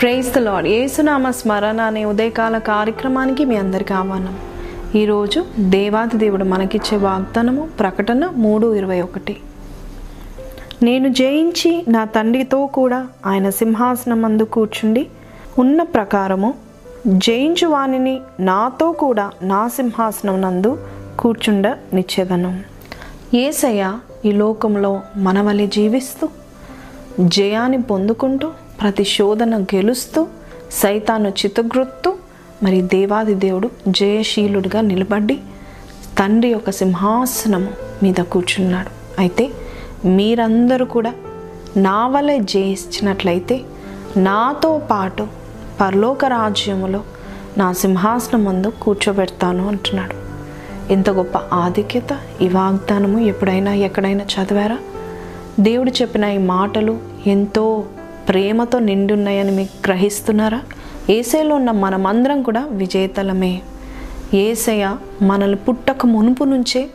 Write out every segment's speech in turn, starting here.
Praise the lord ఏసునామ స్మరణ అనే ఉదయకాల కార్యక్రమానికి మీ అందరికీ ఆహ్వానం. ఈరోజు దేవాది దేవుడు మనకిచ్చే వాగ్దానము ప్రకటన మూడు ఇరవై ఒకటి. నేను జయించి నా తండ్రితో కూడా ఆయన సింహాసనం అందు కూర్చుండి ఉన్న ప్రకారము జయించు వానిని నాతో కూడా నా సింహాసనం నందు కూర్చుండ నిచ్చేదను. ఏసయ్య ఈ లోకంలో మనవలి జీవిస్తూ జయాన్ని పొందుకుంటూ ప్రతి శోధన గెలుస్తూ సైతాను చిత్తగృత్తు మరి దేవాది దేవుడు జయశీలుడిగా నిలబడి తండ్రి యొక్క సింహాసనము మీద కూర్చున్నాడు. అయితే మీరందరూ కూడా నా వలె జయించినట్లయితే నాతో పాటు పరలోక రాజ్యములో నా సింహాసనం ముందు కూర్చోబెడతాను అంటున్నాడు. ఎంత గొప్ప ఆధిక్యత ఈ వాగ్దానము ఎప్పుడైనా ఎక్కడైనా చదివారా? దేవుడు చెప్పిన ఈ మాటలు ఎంతో ప్రేమతో నిండున్నాయని మీకు గ్రహిస్తున్నారా? ఏసైలో ఉన్న మనమందరం కూడా విజేతలమే. ఏసయ్య మనల్ని పుట్టక మునుపు నుంచే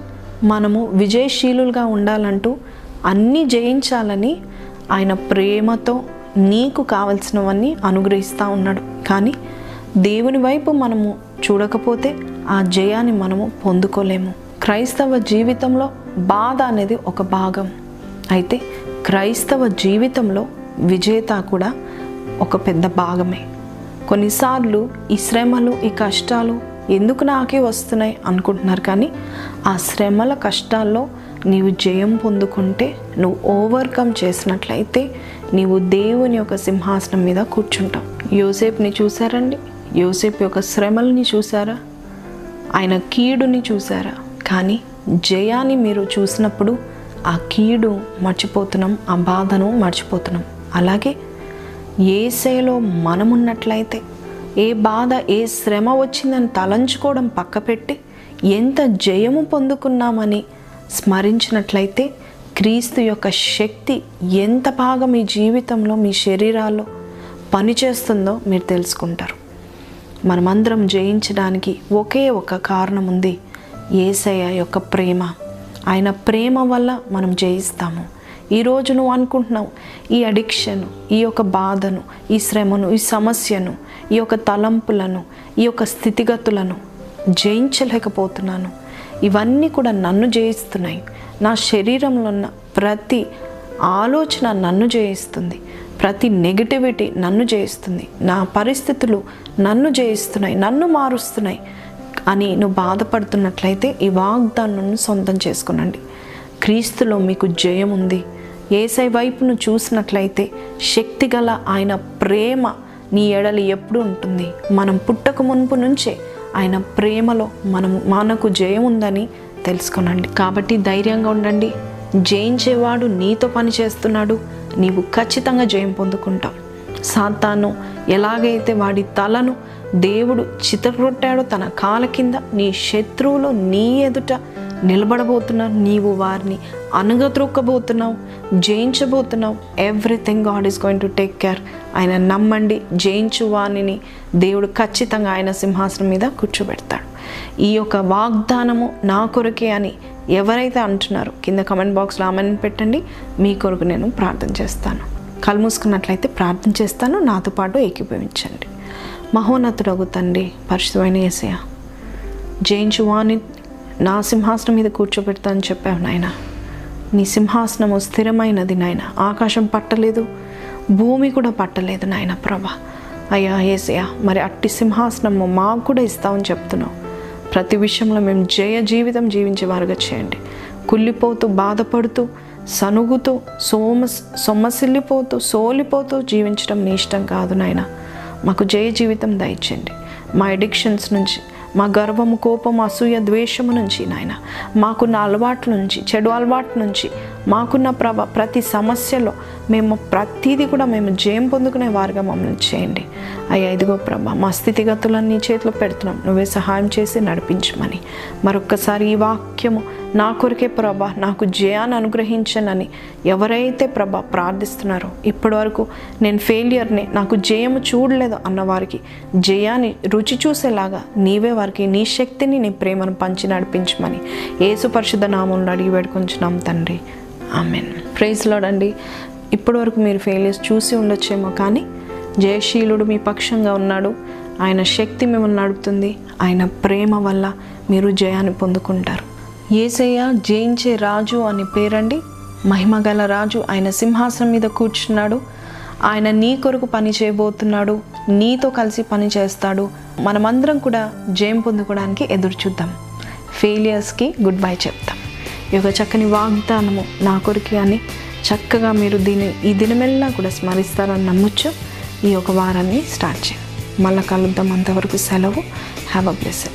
మనము విజయశీలులుగా ఉండాలంటూ అన్నీ జయించాలని ఆయన ప్రేమతో నీకు కావలసినవన్నీ అనుగ్రహిస్తూ ఉన్నాడు. కానీ దేవుని వైపు మనము చూడకపోతే ఆ జయాన్ని మనము పొందుకోలేము. క్రైస్తవ జీవితంలో బాధ అనేది ఒక భాగం. అయితే క్రైస్తవ జీవితంలో విజేత కూడా ఒక పెద్ద భాగమే. కొన్నిసార్లు ఈ శ్రమలు ఈ కష్టాలు ఎందుకు నాకే వస్తున్నాయి అనుకుంటున్నారు కానీ ఆ శ్రమల కష్టాల్లో నీవు జయం పొందుకుంటే నువ్వు ఓవర్కమ్ చేసినట్లయితే నీవు దేవుని యొక్క సింహాసనం మీద కూర్చుంటావు. యోసేపుని చూసారండి యోసేపు యొక్క శ్రమలని చూసారా ఆయన కీడుని చూసారా కానీ జయాన్ని మీరు చూసినప్పుడు ఆ కీడు మర్చిపోతున్నాం ఆ బాధను మర్చిపోతున్నాం. అలాగే ఏసేలో మనమున్నట్లయితే ఏ బాధ ఏ శ్రమ వచ్చిందని తలంచుకోవడం పక్కపెట్టి ఎంత జయము పొందుకున్నామని స్మరించినట్లయితే క్రీస్తు యొక్క శక్తి ఎంత బాగా మీ జీవితంలో మీ శరీరాల్లో పనిచేస్తుందో మీరు తెలుసుకుంటారు. మనమందరం జయించడానికి ఒకే ఒక కారణం ఉంది ఏసయ్య యొక్క ప్రేమ. ఆయన ప్రేమ వల్ల మనం జయిస్తాము. ఈరోజు నువ్వు అనుకుంటున్నావు ఈ అడిక్షను ఈ యొక్క బాధను ఈ శ్రమను ఈ సమస్యను ఈ యొక్క తలంపులను ఈ యొక్క స్థితిగతులను జయించలేకపోతున్నాను. ఇవన్నీ కూడా నన్ను జయిస్తున్నాయి. నా శరీరంలో ఉన్న ప్రతి ఆలోచన నన్ను జయిస్తుంది. ప్రతి నెగిటివిటీ నన్ను జయిస్తుంది. నా పరిస్థితులు నన్ను జయిస్తున్నాయి నన్ను మారుస్తున్నాయి అని నువ్వు బాధపడుతున్నట్లయితే ఈ వాగ్దానం సొంతం చేసుకునండి. క్రీస్తులో మీకు జయం ఉంది ఏసై వైపును చూసినట్లయితే శక్తిగల ఆయన ప్రేమ నీ ఎడలి ఎప్పుడు ఉంటుంది? మనం పుట్టక మునుపు నుంచే ఆయన ప్రేమలో మనం మనకు జయం ఉందని తెలుసుకునండి. కాబట్టి ధైర్యంగా ఉండండి. జయించేవాడు నీతో పని చేస్తున్నాడు. నీవు ఖచ్చితంగా జయం పొందుకుంటావు. సాతాను ఎలాగైతే వాడి తలను దేవుడు చితగొట్టాడో తన కాల కింద నీ శత్రువులో నీ ఎదుట నిలబడబోతున్నావు. నీవు వారిని అనగత్రొక్కబోతున్నావు జయించబోతున్నావు. Everything God is going to take care ఆయన నమ్మండి జయించు వాణిని దేవుడు ఖచ్చితంగా ఆయన సింహాసనం మీద కూర్చోబెడతాడు. ఈ యొక్క వాగ్దానము నా కొరకే అని ఎవరైతే అంటున్నారో కింద కమెంట్ బాక్స్లో ఆమెను పెట్టండి. మీ కొరకు నేను ప్రార్థన చేస్తాను. కళ్ళు మూసుకున్నట్లయితే ప్రార్థన చేస్తాను. నాతో పాటు ఏకీభవించండి. మహోన్నతుడగు తండ్రి పరిశుభమైన ఏసయ జయించు వాణి నా సింహాసనం మీద కూర్చోబెడతా అని చెప్పావు నాయన. నీ సింహాసనము స్థిరమైనది నాయన. ఆకాశం పట్టలేదు భూమి కూడా పట్టలేదు నాయన ప్రభా. అయ్యా ఏసయ్యా మరి అట్టి సింహాసనము మాకు కూడా ఇస్తామని చెప్తున్నావు. ప్రతి విషయంలో మేము జయ జీవితం జీవించే వారుగా చేయండి. కుళ్ళిపోతూ బాధపడుతూ సనుగుతూ సోమ సొమ్మసిల్లిపోతూ సోలిపోతూ జీవించడం నీ ఇష్టం కాదు నాయన. మాకు జయ జీవితం దయచేయండి. మా ఎడిక్షన్స్ నుంచి మా గర్వము కోపం అసూయ ద్వేషము నుంచి నాయన. మాకున్న అలవాట్ల నుంచి చెడు అలవాటు నుంచి మాకున్న ప్రభ ప్రతి సమస్యలో మేము ప్రతిదీ కూడా మేము జయం పొందుకునే వారుగా మమ్మల్ని చేయండి. అయ్యా ఇదిగో ప్రభ మా స్థితిగతులన్నీ చేతిలో పెడుతున్నాం. నువ్వే సహాయం చేసి నడిపించమని. మరొక్కసారి ఈ వాక్యము నా కొరికే ప్రభ నాకు జయాన్ని అనుగ్రహించనని ఎవరైతే ప్రభ ప్రార్థిస్తున్నారో ఇప్పటి వరకు నేను ఫెయిలియర్ని నాకు జయము చూడలేదు అన్నవారికి జయాన్ని రుచి చూసేలాగా నీవే వారికి నీ శక్తిని నీ ప్రేమను పంచి నడిపించమని. ఏసు పరిశుద్ధ నామంలో అడిగి పెడుకుంటున్నాం తండ్రి. ఆమెన్ ప్రైజ్ లాడండి ఇప్పటి వరకు మీరు ఫెయిలియర్స్ చూసి ఉండొచ్చేమో కానీ జయశీలుడు మీ పక్షంగా ఉన్నాడు. ఆయన శక్తి మిమ్మల్ని నడుపుతుంది. ఆయన ప్రేమ వల్ల మీరు జయాన్ని పొందుకుంటారు. ఏసయ్య జయించే రాజు అని పేరండి. మహిమగల రాజు ఆయన సింహాసనం మీద కూర్చున్నాడు. ఆయన నీ కొరకు పని చేయబోతున్నాడు. నీతో కలిసి పని చేస్తాడు. మనమందరం కూడా జయం పొందుకోవడానికి ఎదురు చూద్దాం ఫెయిలియర్స్కి గుడ్ బై చెప్తాం. ఈ యొక్క చక్కని వాగ్దానము నా కొరికి అని చక్కగా మీరు దీన్ని ఈ దినమెల్లా కూడా స్మరిస్తారని నమ్మొచ్చు ఈ యొక్క వారాన్ని స్టార్ట్ చేయండి. మళ్ళీ కలుద్దాం. అంతవరకు సెలవు. Have a blessed